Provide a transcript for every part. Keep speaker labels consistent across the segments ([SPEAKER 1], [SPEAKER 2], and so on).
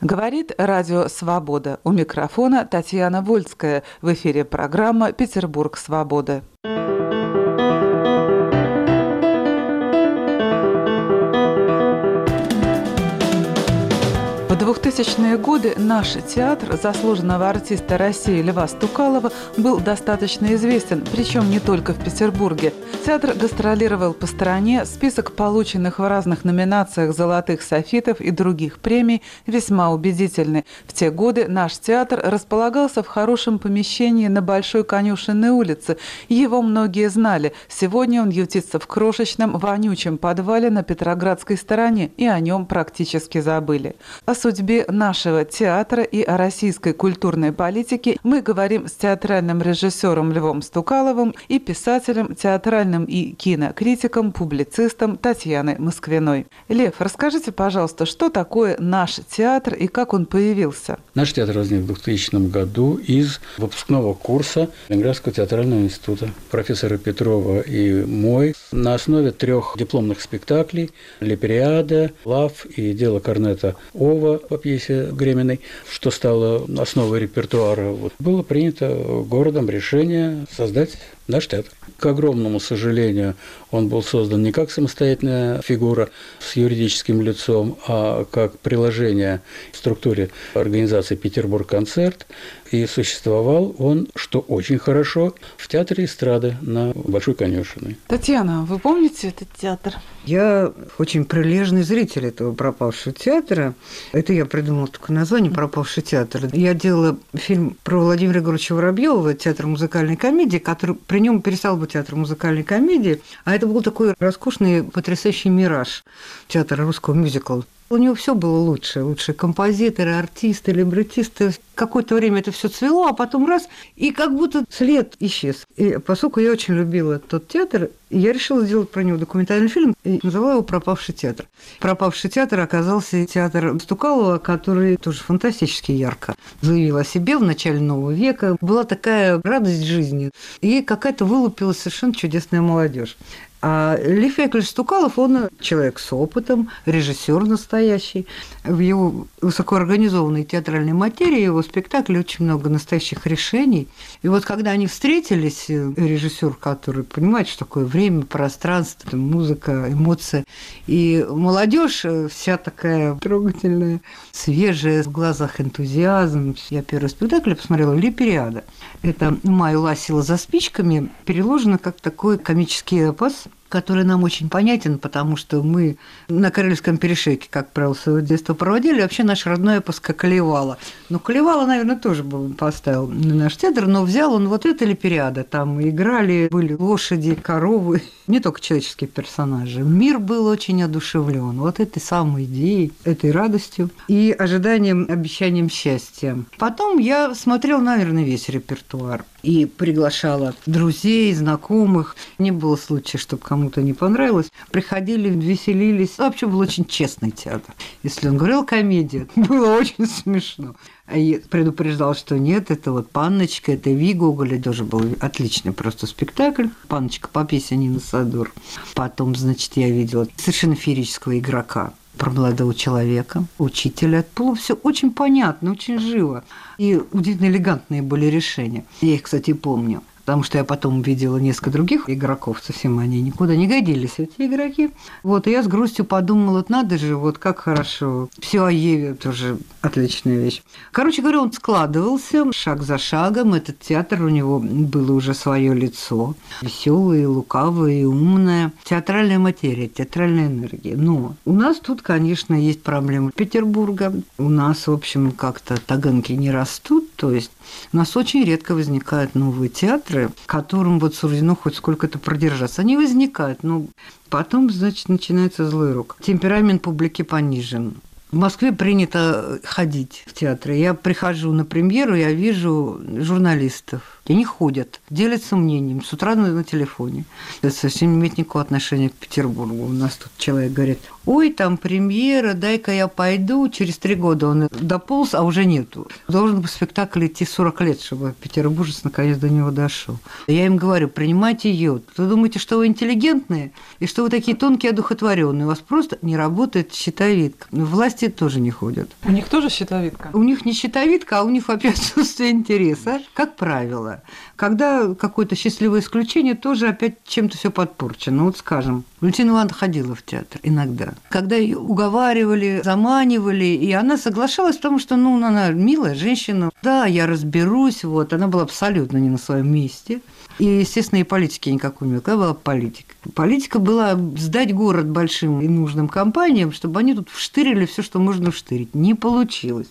[SPEAKER 1] Говорит Радио Свобода. У микрофона Татьяна Вольская. В эфире программа «Петербург. Свобода». 2000-е годы наш театр заслуженного артиста России Льва Стукалова был достаточно известен, причем не только в Петербурге. Театр гастролировал по стране, список полученных в разных номинациях «Золотых софитов» и других премий весьма убедительный. В те годы наш театр располагался в хорошем помещении на Большой Конюшенной улице. Его многие знали. Сегодня он ютится в крошечном, вонючем подвале на Петроградской стороне, и о нем практически забыли. О судьбе нашего театра и о российской культурной политике мы говорим с театральным режиссером Львом Стукаловым и писателем, театральным и кинокритиком, публицистом Татьяной Москвиной. Лев, расскажите, пожалуйста, что такое наш театр и как он появился?
[SPEAKER 2] Наш театр возник в 2000 году из выпускного курса Ленинградского театрального института профессора Петрова и мой на основе трех дипломных спектаклей «Лепериада», «Лав» и «Дело Корнета Ова» по пьесе Греминой, что стало основой репертуара, вот, было принято городом решение создать наш театр. К огромному сожалению, он был создан не как самостоятельная фигура с юридическим лицом, а как приложение к структуре организации «Петербург-концерт», и существовал он, что очень хорошо, в театре эстрады на Большой Конюшиной.
[SPEAKER 1] Татьяна, вы помните этот театр?
[SPEAKER 3] Я очень прилежный зритель этого пропавшего театра. Это я придумала только название «Пропавший театр». Я делала фильм про Владимира Егоровича Воробьева «Театр музыкальной комедии», который при нем перестал быть театр музыкальной комедии, а это был такой роскошный, потрясающий мираж театра русского мюзикла. У него все было лучше. Лучшие композиторы, артисты, либретисты. Какое-то время это все цвело, а потом раз, и как будто след исчез. И поскольку я очень любила тот театр, я решила сделать про него документальный фильм и назвала его «Пропавший театр». «Пропавший театр» оказался театр Стукалова, который тоже фантастически ярко заявил о себе в начале нового века. Была такая радость жизни. И какая-то вылупилась совершенно чудесная молодежь. А Лев Яковлевич Стукалов, он человек с опытом, режиссер настоящий. В его высокоорганизованной театральной материи, его спектакле очень много настоящих решений. И вот когда они встретились, режиссер, который понимает, что такое время, пространство, музыка, эмоции, и молодежь вся такая трогательная, свежая, в глазах энтузиазм. Я первый спектакль посмотрела «Липериада». Это «Май ласила за спичками» переложено как такой комический эпос – который нам очень понятен, потому что мы на Карельском перешейке, как правило, свое детство проводили. Вообще наш родной эпос как Калевала. Но Калевала, наверное, тоже бы поставил на наш театр, но взял он вот это Липериада. Там играли, были лошади, коровы, не только человеческие персонажи. Мир был очень одушевлен вот этой самой идеей, этой радостью и ожиданием, обещанием счастья. Потом я смотрел, наверное, весь репертуар и приглашала друзей, знакомых. Не было случая, чтобы кому-то не понравилось. Приходили, веселились. Вообще был очень честный театр. Если он говорил комедия, было очень смешно. И предупреждал, что нет, это вот «Панночка», это Ви Гоголя, тоже был отличный просто спектакль. «Панночка» по песне Нина Садур. Потом, значит, я видела совершенно феерического игрока про молодого человека, учителя. Было все очень понятно, очень живо. И удивительно элегантные были решения. Я их, кстати, помню потому что я потом видела несколько других игроков, совсем они никуда не годились, эти игроки. Вот, и я с грустью подумала, надо же, вот как хорошо. Все о Еве тоже отличная вещь. Короче говоря, он складывался шаг за шагом. Этот театр, у него было уже свое лицо. Веселое, лукавое, умное. Театральная материя, театральная энергия. Но у нас тут, конечно, есть проблемы Петербурга. У нас, в общем, как-то таганки не растут. То есть у нас очень редко возникают новые театры, которым вот суждено хоть сколько-то продержаться. Они возникают, но потом, значит, начинается злой рок. Темперамент публики понижен. В Москве принято ходить в театры. Я прихожу на премьеру, я вижу журналистов. Они ходят, делятся мнением с утра на, телефоне. Это совсем не имеет никакого отношения к Петербургу. У нас тут человек говорит, ой, там премьера, дай-ка я пойду. Через три года он дополз, а уже нету. Должен был спектакль идти 40 лет, чтобы петербуржец наконец до него дошел. Я им говорю, принимайте йод. Вы думаете, что вы интеллигентные и что вы такие тонкие, одухотворенные. У вас просто не работает щитовидка. Власти тоже не ходят.
[SPEAKER 1] У них тоже щитовидка?
[SPEAKER 3] У них не щитовидка, а у них вообще отсутствие интереса, как правило. Когда какое-то счастливое исключение, тоже опять чем-то все подпорчено. Вот скажем, Валентина Ивановна ходила в театр иногда. Когда ее уговаривали, заманивали, и она соглашалась, потому что, ну, она милая женщина. Да, я разберусь, вот. Она была абсолютно не на своем месте. И, естественно, и политики никакой не было. Какая была политика? Политика была сдать город большим и нужным компаниям, чтобы они тут вштырили все, что можно вштырить. Не получилось.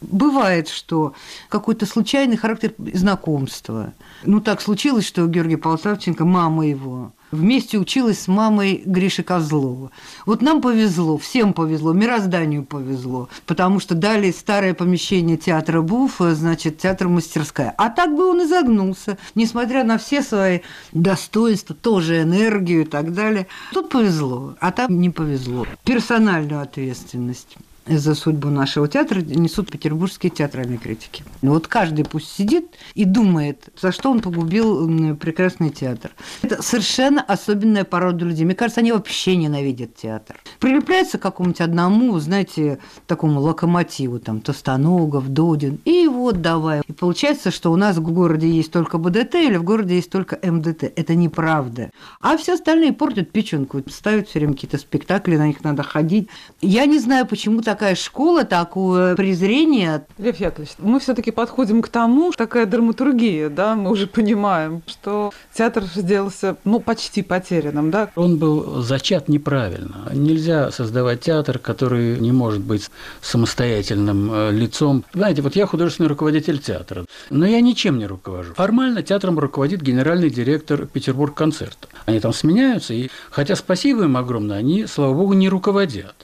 [SPEAKER 3] Бывает, что какой-то случайный характер знакомства. Ну, так случилось, что Георгий Полтавченко, мама его, вместе училась с мамой Гриши Козлова. Вот нам повезло, всем повезло, мирозданию повезло, потому что дали старое помещение театра Буф, значит, театр мастерская. А так бы он и загнулся, несмотря на все свои достоинства, тоже энергию и так далее. Тут повезло, а там не повезло. Персональную ответственность за судьбу нашего театра несут петербургские театральные критики. Вот каждый пусть сидит и думает, за что он погубил прекрасный театр. Это совершенно особенная порода людей. Мне кажется, они вообще ненавидят театр. Прилепляются к какому-нибудь одному, знаете, такому локомотиву, там, Тостаногов, Дудин, и вот давай. И получается, что у нас в городе есть только БДТ или в городе есть только МДТ. Это неправда. А все остальные портят печенку, ставят все время какие-то спектакли, на них надо ходить. Я не знаю, почему так такая школа, такое презрение.
[SPEAKER 1] Лев Яковлевич, мы все-таки подходим к тому, такая драматургия, да, мы уже понимаем, что театр сделался, ну, почти потерянным, да.
[SPEAKER 2] Он был зачат неправильно. Нельзя создавать театр, который не может быть самостоятельным э, лицом. Знаете, вот я художественный руководитель театра, но я ничем не руковожу. Формально театром руководит генеральный директор Петербург концерта. Они там сменяются, и хотя спасибо им огромное, они, слава богу, не руководят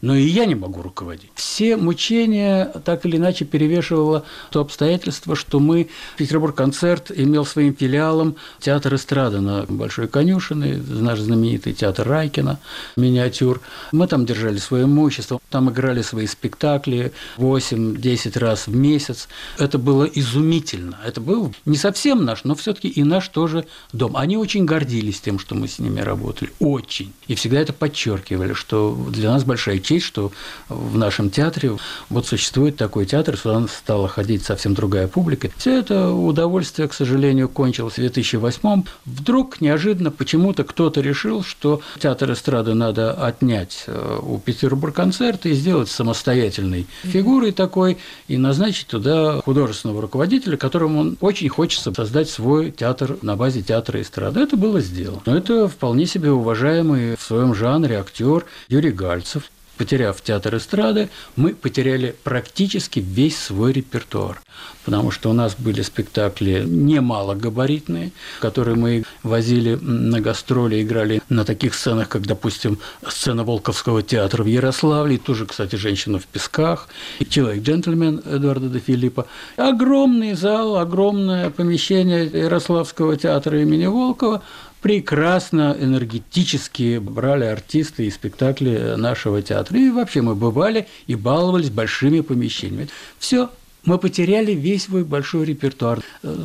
[SPEAKER 2] но и я не могу руководить. Все мучения так или иначе перевешивало то обстоятельство, что мы, Петербург-концерт имел своим филиалом театр эстрады на Большой Конюшиной, наш знаменитый театр Райкина, миниатюр. Мы там держали свое имущество, там играли свои спектакли 8-10 раз в месяц. Это было изумительно. Это был не совсем наш, но все таки и наш тоже дом. Они очень гордились тем, что мы с ними работали. Очень. И всегда это подчеркивали, что для нас большая честь, что в нашем театре вот существует такой театр, сюда стала ходить совсем другая публика. Все это удовольствие, к сожалению, кончилось в 2008 Вдруг неожиданно почему-то кто-то решил, что театр эстрады надо отнять э, у Петербург концерта и сделать самостоятельной фигурой такой и назначить туда художественного руководителя, которому он очень хочется создать свой театр на базе театра эстрады. Это было сделано. Но это вполне себе уважаемый в своем жанре актер Юрий Гальцев потеряв театр эстрады, мы потеряли практически весь свой репертуар. Потому что у нас были спектакли немалогабаритные, которые мы возили на гастроли, играли на таких сценах, как, допустим, сцена Волковского театра в Ярославле, и тоже, кстати, «Женщина в песках», «Человек-джентльмен» Эдуарда де Филиппа. Огромный зал, огромное помещение Ярославского театра имени Волкова – прекрасно энергетически брали артисты и спектакли нашего театра. И вообще мы бывали и баловались большими помещениями. Все, мы потеряли весь свой большой репертуар.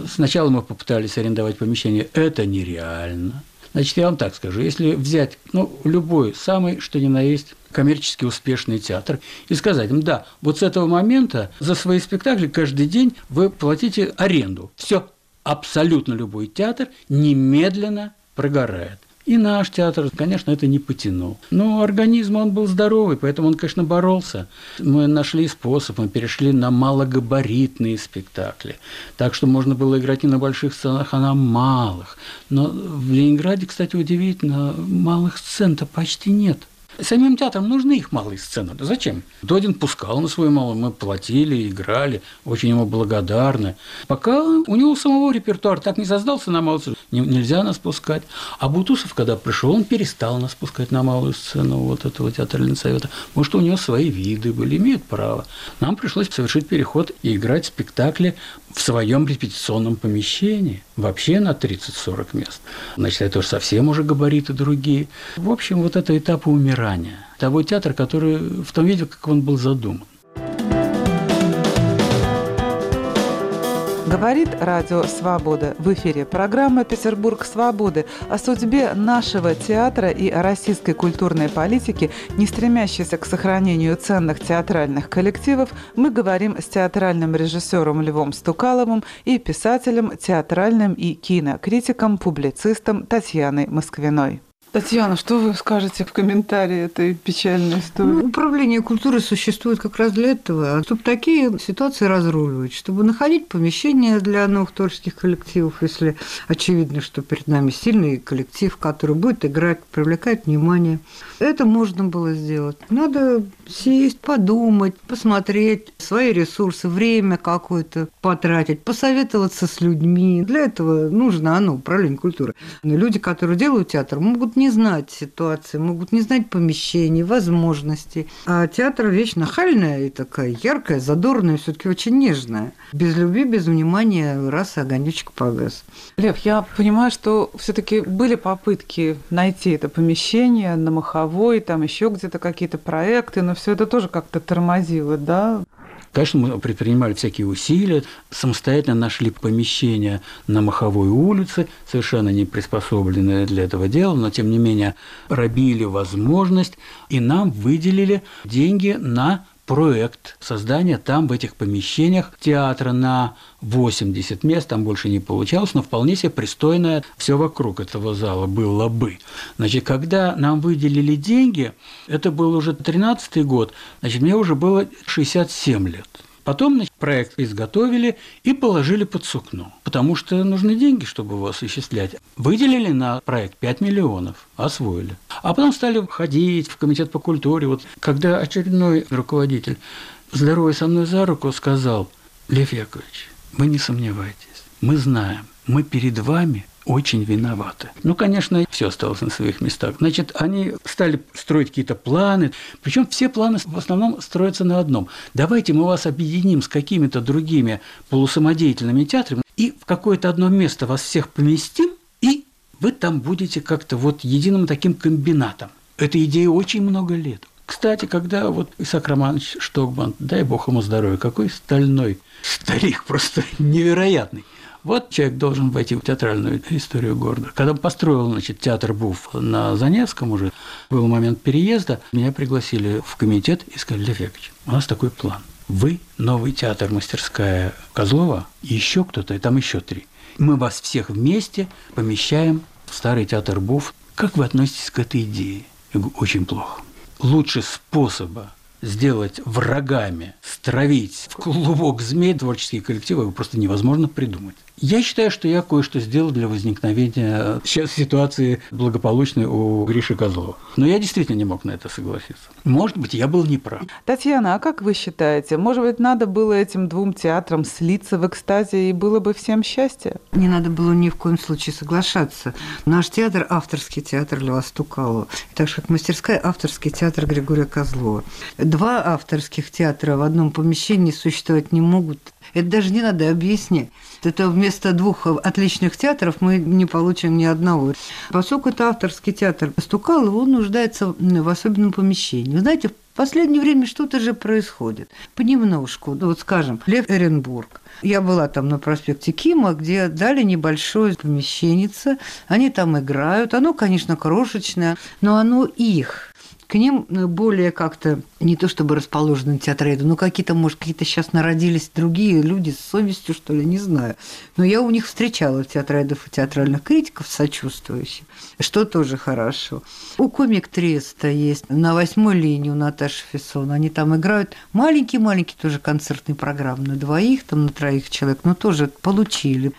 [SPEAKER 2] Сначала мы попытались арендовать помещение. Это нереально. Значит, я вам так скажу, если взять ну, любой, самый, что ни на есть, коммерчески успешный театр и сказать им, да, вот с этого момента за свои спектакли каждый день вы платите аренду. Все, абсолютно любой театр немедленно прогорает. И наш театр, конечно, это не потянул. Но организм, он был здоровый, поэтому он, конечно, боролся. Мы нашли способ, мы перешли на малогабаритные спектакли. Так что можно было играть не на больших сценах, а на малых. Но в Ленинграде, кстати, удивительно, малых сцен-то почти нет – Самим театрам нужны их малые сцены. Зачем? Додин пускал на свою малую, мы платили, играли, очень ему благодарны. Пока у него самого репертуар так не создался на малую сцену, нельзя нас пускать. А Бутусов, когда пришел, он перестал нас пускать на малую сцену вот этого театра Ленсовета. Может, у него свои виды были, имеют право. Нам пришлось совершить переход и играть спектакли в своем репетиционном помещении, вообще на 30-40 мест. Значит, это уже совсем уже габариты другие. В общем, вот это этапы умирания грани того театра, который в том виде, как он был задуман.
[SPEAKER 1] Говорит Радио Свобода. В эфире программа «Петербург свободы» о судьбе нашего театра и российской культурной политике, не стремящейся к сохранению ценных театральных коллективов, мы говорим с театральным режиссером Львом Стукаловым и писателем, театральным и кинокритиком, публицистом Татьяной Москвиной. Татьяна, что вы скажете в комментарии этой печальной истории?
[SPEAKER 3] Ну, управление культурой существует как раз для этого, чтобы такие ситуации разруливать, чтобы находить помещения для новых творческих коллективов, если очевидно, что перед нами сильный коллектив, который будет играть, привлекать внимание. Это можно было сделать. Надо сесть, подумать, посмотреть свои ресурсы, время какое-то потратить, посоветоваться с людьми. Для этого нужно оно, управление культурой. Люди, которые делают театр, могут не знать ситуации, могут не знать помещений, возможностей. А театр вещь нахальная и такая яркая, задорная, все таки очень нежная. Без любви, без внимания раз и огонечек погас.
[SPEAKER 1] Лев, я понимаю, что все таки были попытки найти это помещение на Маховой, там еще где-то какие-то проекты, но все это тоже как-то тормозило, да?
[SPEAKER 2] Конечно, мы предпринимали всякие усилия, самостоятельно нашли помещение на Маховой улице, совершенно не приспособленное для этого дела, но тем не менее пробили возможность, и нам выделили деньги на проект создания там, в этих помещениях, театра на 80 мест, там больше не получалось, но вполне себе пристойное все вокруг этого зала было бы. Значит, когда нам выделили деньги, это был уже 13 год, значит, мне уже было 67 лет. Потом проект изготовили и положили под сукно, потому что нужны деньги, чтобы его осуществлять. Выделили на проект 5 миллионов, освоили. А потом стали ходить в комитет по культуре. Вот когда очередной руководитель, здоровый со мной за руку, сказал, Лев Яковлевич, вы не сомневайтесь, мы знаем, мы перед вами очень виноваты. Ну, конечно, все осталось на своих местах. Значит, они стали строить какие-то планы. Причем все планы в основном строятся на одном. Давайте мы вас объединим с какими-то другими полусамодеятельными театрами и в какое-то одно место вас всех поместим, и вы там будете как-то вот единым таким комбинатом. Эта идея очень много лет. Кстати, когда вот Исаак Романович Штокман, дай бог ему здоровья, какой стальной старик, просто невероятный. Вот человек должен войти в театральную историю города. Когда построил значит, театр БУФ на Заневском уже, был момент переезда, меня пригласили в комитет и сказали, Лев у нас такой план. Вы новый театр мастерская Козлова, и еще кто-то, и там еще три. Мы вас всех вместе помещаем в старый театр БУФ. Как вы относитесь к этой идее? Я говорю, очень плохо. Лучше способа сделать врагами, стравить в клубок змей творческие коллективы просто невозможно придумать. Я считаю, что я кое-что сделал для возникновения сейчас ситуации благополучной у Гриши Козлова. Но я действительно не мог на это согласиться. Может быть, я был неправ.
[SPEAKER 1] Татьяна, а как вы считаете, может быть, надо было этим двум театрам слиться в экстазе и было бы всем счастье?
[SPEAKER 3] Не надо было ни в коем случае соглашаться. Наш театр – авторский театр Льва Стукалова, так же, как мастерская – авторский театр Григория Козлова. Два авторских театра в одном помещении существовать не могут. Это даже не надо объяснять. Это вместо двух отличных театров мы не получим ни одного. Поскольку это авторский театр Стукалова, он нуждается в особенном помещении. Вы знаете, в последнее время что-то же происходит. Понемножку. Вот скажем, Лев Эренбург. Я была там на проспекте Кима, где дали небольшое помещеннице. Они там играют. Оно, конечно, крошечное, но оно их к ним э, более как-то не то чтобы расположены театроиды, но какие-то, может, какие-то сейчас народились другие люди с совестью, что ли, не знаю. Но я у них встречала театроидов и театральных критиков сочувствующих, что тоже хорошо. У комик Треста есть на восьмой линии у Наташи Фессон. Они там играют маленький-маленький тоже концертный программ на двоих, там на троих человек, но тоже получили.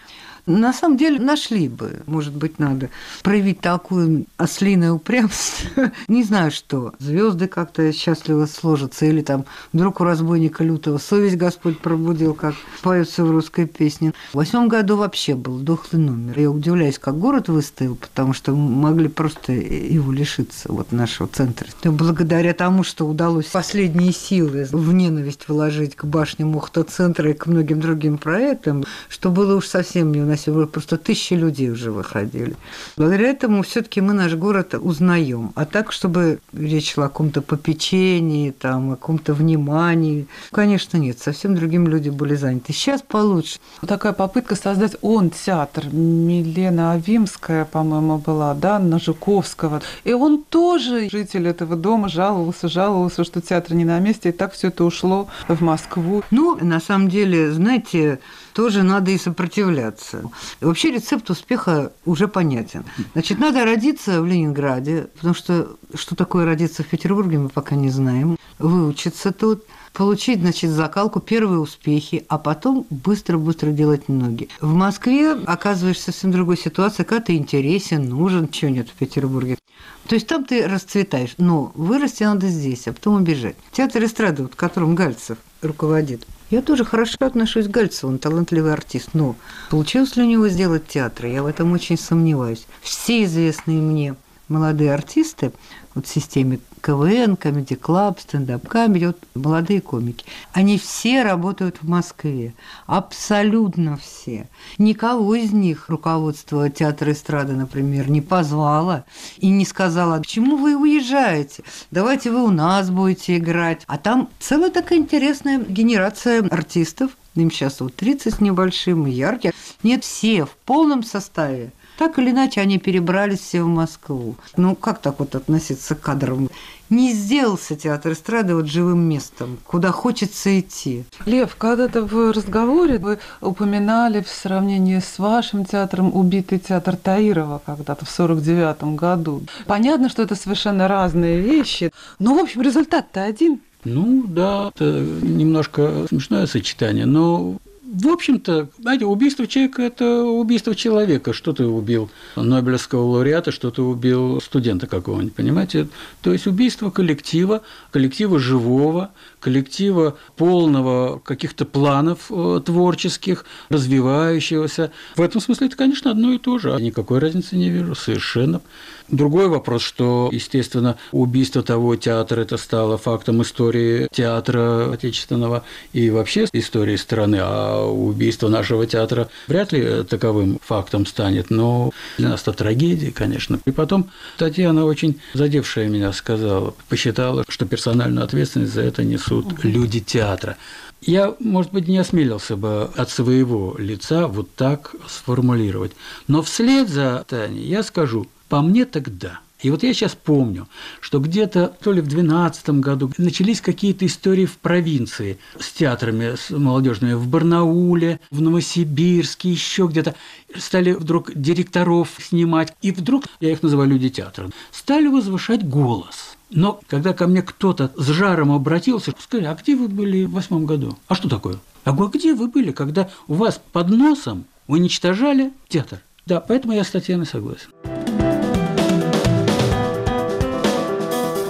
[SPEAKER 3] На самом деле нашли бы, может быть, надо проявить такое ослиное упрямство. Не знаю что. Звезды как-то счастливо сложатся, или там вдруг у разбойника лютого совесть Господь пробудил, как поется в русской песне. В восьмом году вообще был дохлый номер. Я удивляюсь, как город выставил, потому что могли просто его лишиться, вот нашего центра. Но благодаря тому, что удалось последние силы в ненависть вложить к башне Мухта-центра и к многим другим проектам, что было уж совсем не выносил, просто тысячи людей уже выходили. Благодаря этому все таки мы наш город узнаем. А так, чтобы речь шла о каком-то попечении, там, о каком-то внимании, конечно, нет. Совсем другими люди были заняты. Сейчас получше.
[SPEAKER 1] Такая попытка создать он театр. Милена Авимская, по-моему, была, да, на Жуковского. И он тоже, житель этого дома, жаловался, жаловался, что театр не на месте, и так все это ушло в Москву.
[SPEAKER 3] Ну, на самом деле, знаете, тоже надо и сопротивляться. Вообще рецепт успеха уже понятен. Значит, надо родиться в Ленинграде, потому что что такое родиться в Петербурге, мы пока не знаем. Выучиться тут, получить, значит, закалку, первые успехи, а потом быстро-быстро делать ноги. В Москве оказываешься совсем другой ситуации, когда ты интересен, нужен, чего нет в Петербурге. То есть там ты расцветаешь, но вырасти надо здесь, а потом убежать. Театр эстрады, вот, которым Гальцев руководит, я тоже хорошо отношусь к Гальцеву, он талантливый артист, но получилось ли у него сделать театр, я в этом очень сомневаюсь. Все известные мне молодые артисты вот в системе КВН, Comedy Club, стендап Comedy, вот молодые комики, они все работают в Москве, абсолютно все. Никого из них руководство театра эстрады, например, не позвало и не сказала, почему вы уезжаете, давайте вы у нас будете играть. А там целая такая интересная генерация артистов, им сейчас вот 30 с небольшим, яркие. Нет, все в полном составе. Так или иначе, они перебрались все в Москву. Ну, как так вот относиться к кадрам? Не сделался театр эстрады вот живым местом, куда хочется идти.
[SPEAKER 1] Лев, когда-то в разговоре вы упоминали в сравнении с вашим театром убитый театр Таирова когда-то в 49 году. Понятно, что это совершенно разные вещи, но, в общем, результат-то один.
[SPEAKER 2] Ну да, это немножко смешное сочетание, но в общем-то, знаете, убийство человека – это убийство человека. Что ты убил Нобелевского лауреата, что ты убил студента какого-нибудь, понимаете? То есть убийство коллектива, коллектива живого, коллектива полного каких-то планов э, творческих, развивающегося. В этом смысле это, конечно, одно и то же. Никакой разницы не вижу совершенно. Другой вопрос, что, естественно, убийство того театра это стало фактом истории театра отечественного и вообще истории страны, а убийство нашего театра вряд ли таковым фактом станет, но для нас это трагедия, конечно. И потом Татьяна очень задевшая меня сказала, посчитала, что персональную ответственность за это несут люди театра. Я, может быть, не осмелился бы от своего лица вот так сформулировать. Но вслед за Таней я скажу, по мне тогда. И вот я сейчас помню, что где-то то ли в 2012 году начались какие-то истории в провинции с театрами с молодежными в Барнауле, в Новосибирске, еще где-то. Стали вдруг директоров снимать. И вдруг, я их называю люди театра, стали возвышать голос. Но когда ко мне кто-то с жаром обратился, сказали, а где вы были в восьмом году? А что такое? А где вы были, когда у вас под носом уничтожали театр? Да, поэтому я с Татьяной согласен.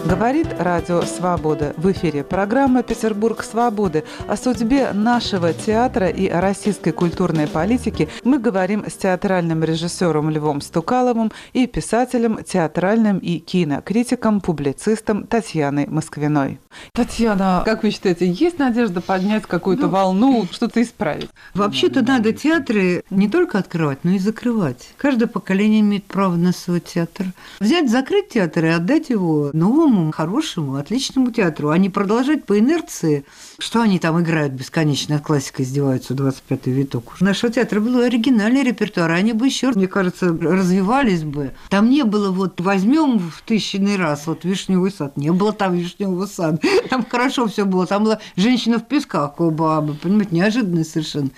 [SPEAKER 1] Говорит Радио Свобода. В эфире программа «Петербург свободы». О судьбе нашего театра и о российской культурной политике мы говорим с театральным режиссером Львом Стукаловым и писателем, театральным и кинокритиком, публицистом Татьяной Москвиной. Татьяна, как вы считаете, есть надежда поднять какую-то ну, волну, что-то исправить?
[SPEAKER 3] Вообще-то надо театры не только открывать, но и закрывать. Каждое поколение имеет право на свой театр. Взять, закрыть театр и отдать его новому новому, хорошему, отличному театру, а не продолжать по инерции, что они там играют бесконечно, от классика издеваются, 25-й виток. У нашего театра был оригинальный репертуар, они бы еще, мне кажется, развивались бы. Там не было вот возьмем в тысячный раз вот вишневый сад, не было там вишневого сада, там хорошо все было, там была женщина в песках у бабы, понимаете, неожиданно совершенно.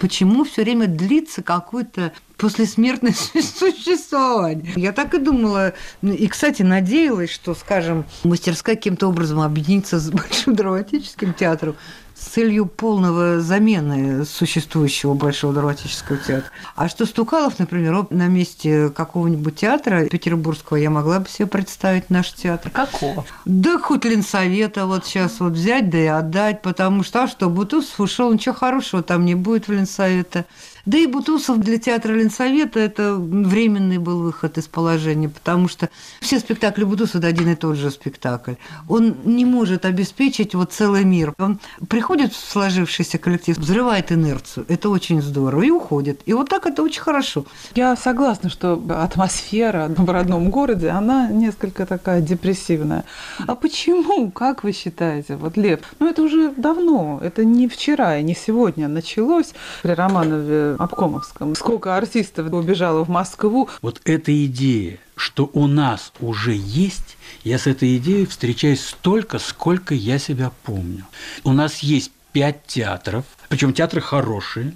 [SPEAKER 3] Почему все время длится какой-то послесмертное существование. Я так и думала. И, кстати, надеялась, что, скажем, мастерская каким-то образом объединится с Большим драматическим театром с целью полного замены существующего Большого драматического театра. А что Стукалов, например, на месте какого-нибудь театра петербургского я могла бы себе представить наш театр.
[SPEAKER 1] Какого?
[SPEAKER 3] Да хоть Ленсовета вот сейчас вот взять, да и отдать, потому что, а что, Бутусов ушел, ничего хорошего там не будет в Ленсовета. Да и Бутусов для театра Ленсовета это временный был выход из положения, потому что все спектакли Бутусова это один и тот же спектакль. Он не может обеспечить вот целый мир. Он приходит в сложившийся коллектив, взрывает инерцию. Это очень здорово. И уходит. И вот так это очень хорошо.
[SPEAKER 1] Я согласна, что атмосфера в родном городе, она несколько такая депрессивная. А почему, как вы считаете, вот Лев? Ну это уже давно, это не вчера и не сегодня началось при Романове Обкомовском. Сколько артистов убежало в Москву.
[SPEAKER 2] Вот эта идея, что у нас уже есть, я с этой идеей встречаюсь столько, сколько я себя помню. У нас есть пять театров, причем театры хорошие,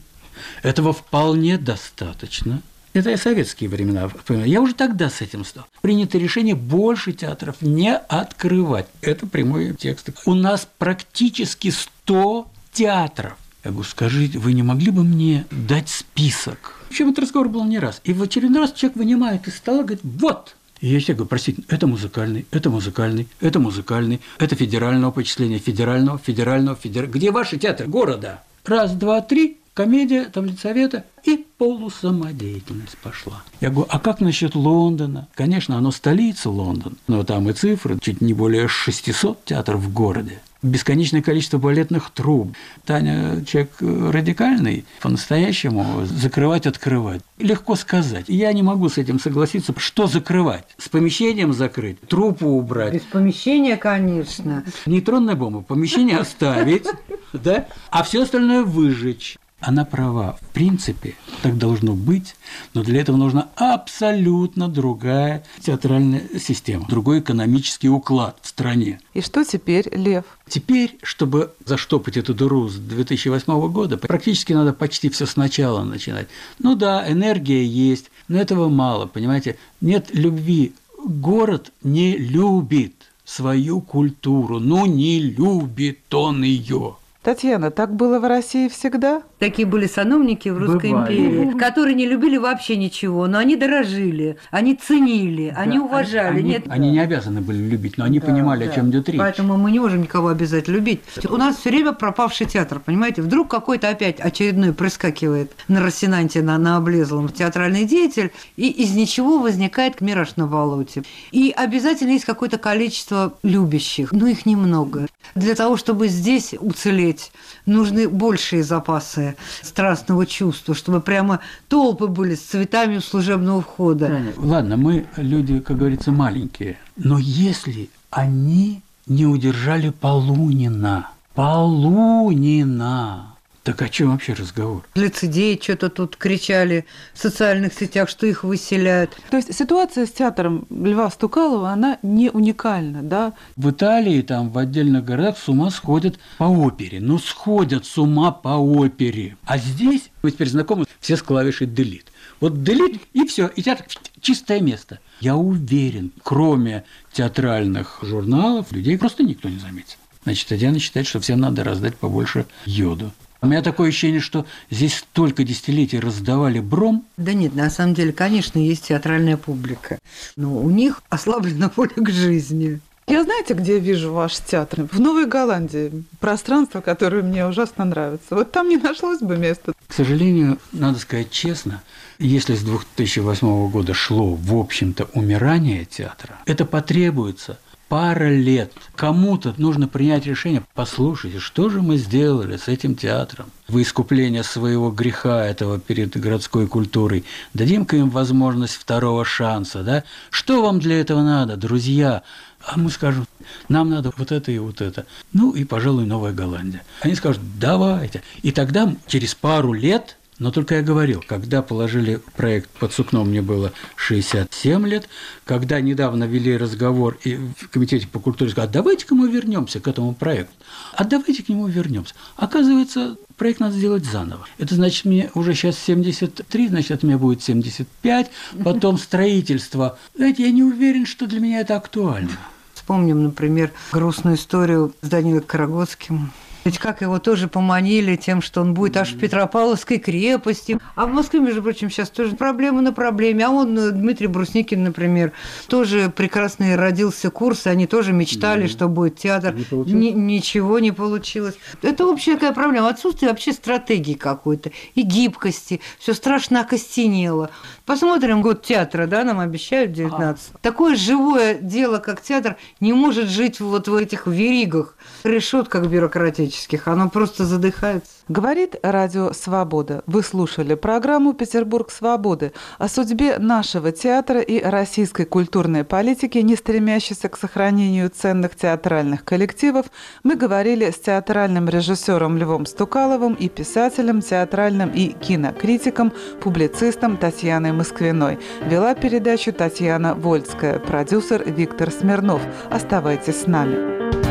[SPEAKER 2] этого вполне достаточно. Это я советские времена. Я уже тогда с этим стал. Принято решение больше театров не открывать. Это прямой текст. У нас практически 100 театров. Я говорю, скажите, вы не могли бы мне дать список? Причем этот разговор был не раз. И в очередной раз человек вынимает из стола, говорит, вот, и я тебе говорю, простите, это музыкальный, это музыкальный, это музыкальный, это федерального почисления, федерального, федерального, федерального. Где ваши театры города? Раз, два, три, комедия, там лицовета, и полусамодеятельность пошла. Я говорю, а как насчет Лондона? Конечно, оно столица Лондон, но там и цифры, чуть не более 600 театров в городе бесконечное количество балетных труб. Таня человек радикальный, по-настоящему закрывать, открывать. Легко сказать. Я не могу с этим согласиться. Что закрывать? С помещением закрыть, трупу убрать.
[SPEAKER 3] Без помещения, конечно.
[SPEAKER 2] Нейтронная бомба. Помещение оставить, да? а все остальное выжечь она права. В принципе, так должно быть, но для этого нужна абсолютно другая театральная система, другой экономический уклад в стране.
[SPEAKER 1] И что теперь, Лев?
[SPEAKER 2] Теперь, чтобы заштопать эту дыру с 2008 года, практически надо почти все сначала начинать. Ну да, энергия есть, но этого мало, понимаете? Нет любви. Город не любит свою культуру, ну не любит он ее.
[SPEAKER 1] Татьяна, так было в России всегда?
[SPEAKER 3] Такие были сановники в Русской Бывали. империи, которые не любили вообще ничего, но они дорожили, они ценили, да, они уважали.
[SPEAKER 2] Они,
[SPEAKER 3] Нет,
[SPEAKER 2] они не обязаны были любить, но они да, понимали, да. о чем идет речь.
[SPEAKER 3] Поэтому мы не можем никого обязать любить. У нас все время пропавший театр, понимаете? Вдруг какой-то опять очередной проскакивает на рассенанте, на, на облезлом театральный деятель, и из ничего возникает мираж на болоте. И обязательно есть какое-то количество любящих, но их немного. Для того, чтобы здесь уцелеть, нужны большие запасы страстного чувства, чтобы прямо толпы были с цветами у служебного входа.
[SPEAKER 2] Ладно, мы люди, как говорится, маленькие, но если они не удержали Полунина, Полунина, так о чем вообще разговор?
[SPEAKER 3] Лицедеи что-то тут кричали в социальных сетях, что их выселяют.
[SPEAKER 1] То есть ситуация с театром Льва Стукалова, она не уникальна, да?
[SPEAKER 2] В Италии, там, в отдельных городах с ума сходят по опере. Ну, сходят с ума по опере. А здесь, мы теперь знакомы все с клавишей «делит». Вот «делит» и все, и театр чистое место. Я уверен, кроме театральных журналов, людей просто никто не заметит. Значит, Татьяна считает, что всем надо раздать побольше йоду. У меня такое ощущение, что здесь столько десятилетий раздавали бром.
[SPEAKER 3] Да нет, на самом деле, конечно, есть театральная публика. Но у них ослаблена воля к жизни.
[SPEAKER 1] Я знаете, где вижу ваш театр? В Новой Голландии. Пространство, которое мне ужасно нравится. Вот там не нашлось бы места.
[SPEAKER 2] К сожалению, надо сказать честно, если с 2008 года шло, в общем-то, умирание театра, это потребуется пара лет. Кому-то нужно принять решение. Послушайте, что же мы сделали с этим театром? В искупление своего греха этого перед городской культурой. Дадим-ка им возможность второго шанса, да? Что вам для этого надо, друзья? А мы скажем, нам надо вот это и вот это. Ну и, пожалуй, Новая Голландия. Они скажут, давайте. И тогда через пару лет но только я говорил, когда положили проект под сукно, мне было 67 лет, когда недавно вели разговор и в комитете по культуре сказали, а давайте-ка мы вернемся к этому проекту, а давайте к нему вернемся. Оказывается, проект надо сделать заново. Это значит, мне уже сейчас 73, значит, от меня будет 75, потом строительство. Знаете, я не уверен, что для меня это актуально.
[SPEAKER 3] Вспомним, например, грустную историю с Данилой Карагодским Ведь как его тоже поманили тем, что он будет аж в Петропавловской крепости. А в Москве, между прочим, сейчас тоже проблема на проблеме. А он, э, Дмитрий Брусникин, например, тоже прекрасно родился курс, и они тоже мечтали, да. что будет театр. Не Ни, ничего не получилось. Это общая такая проблема. Отсутствие вообще стратегии какой-то и гибкости. Все страшно окостенело. Посмотрим год театра, да, нам обещают 19. А. Такое живое дело, как театр, не может жить вот в этих веригах, решетках бюрократических. Оно просто задыхается.
[SPEAKER 1] Говорит Радио Свобода. Вы слушали программу «Петербург свободы» о судьбе нашего театра и российской культурной политики, не стремящейся к сохранению ценных театральных коллективов. Мы говорили с театральным режиссером Львом Стукаловым и писателем, театральным и кинокритиком, публицистом Татьяной Москвиной. Вела передачу Татьяна Вольская, продюсер Виктор Смирнов. Оставайтесь с нами.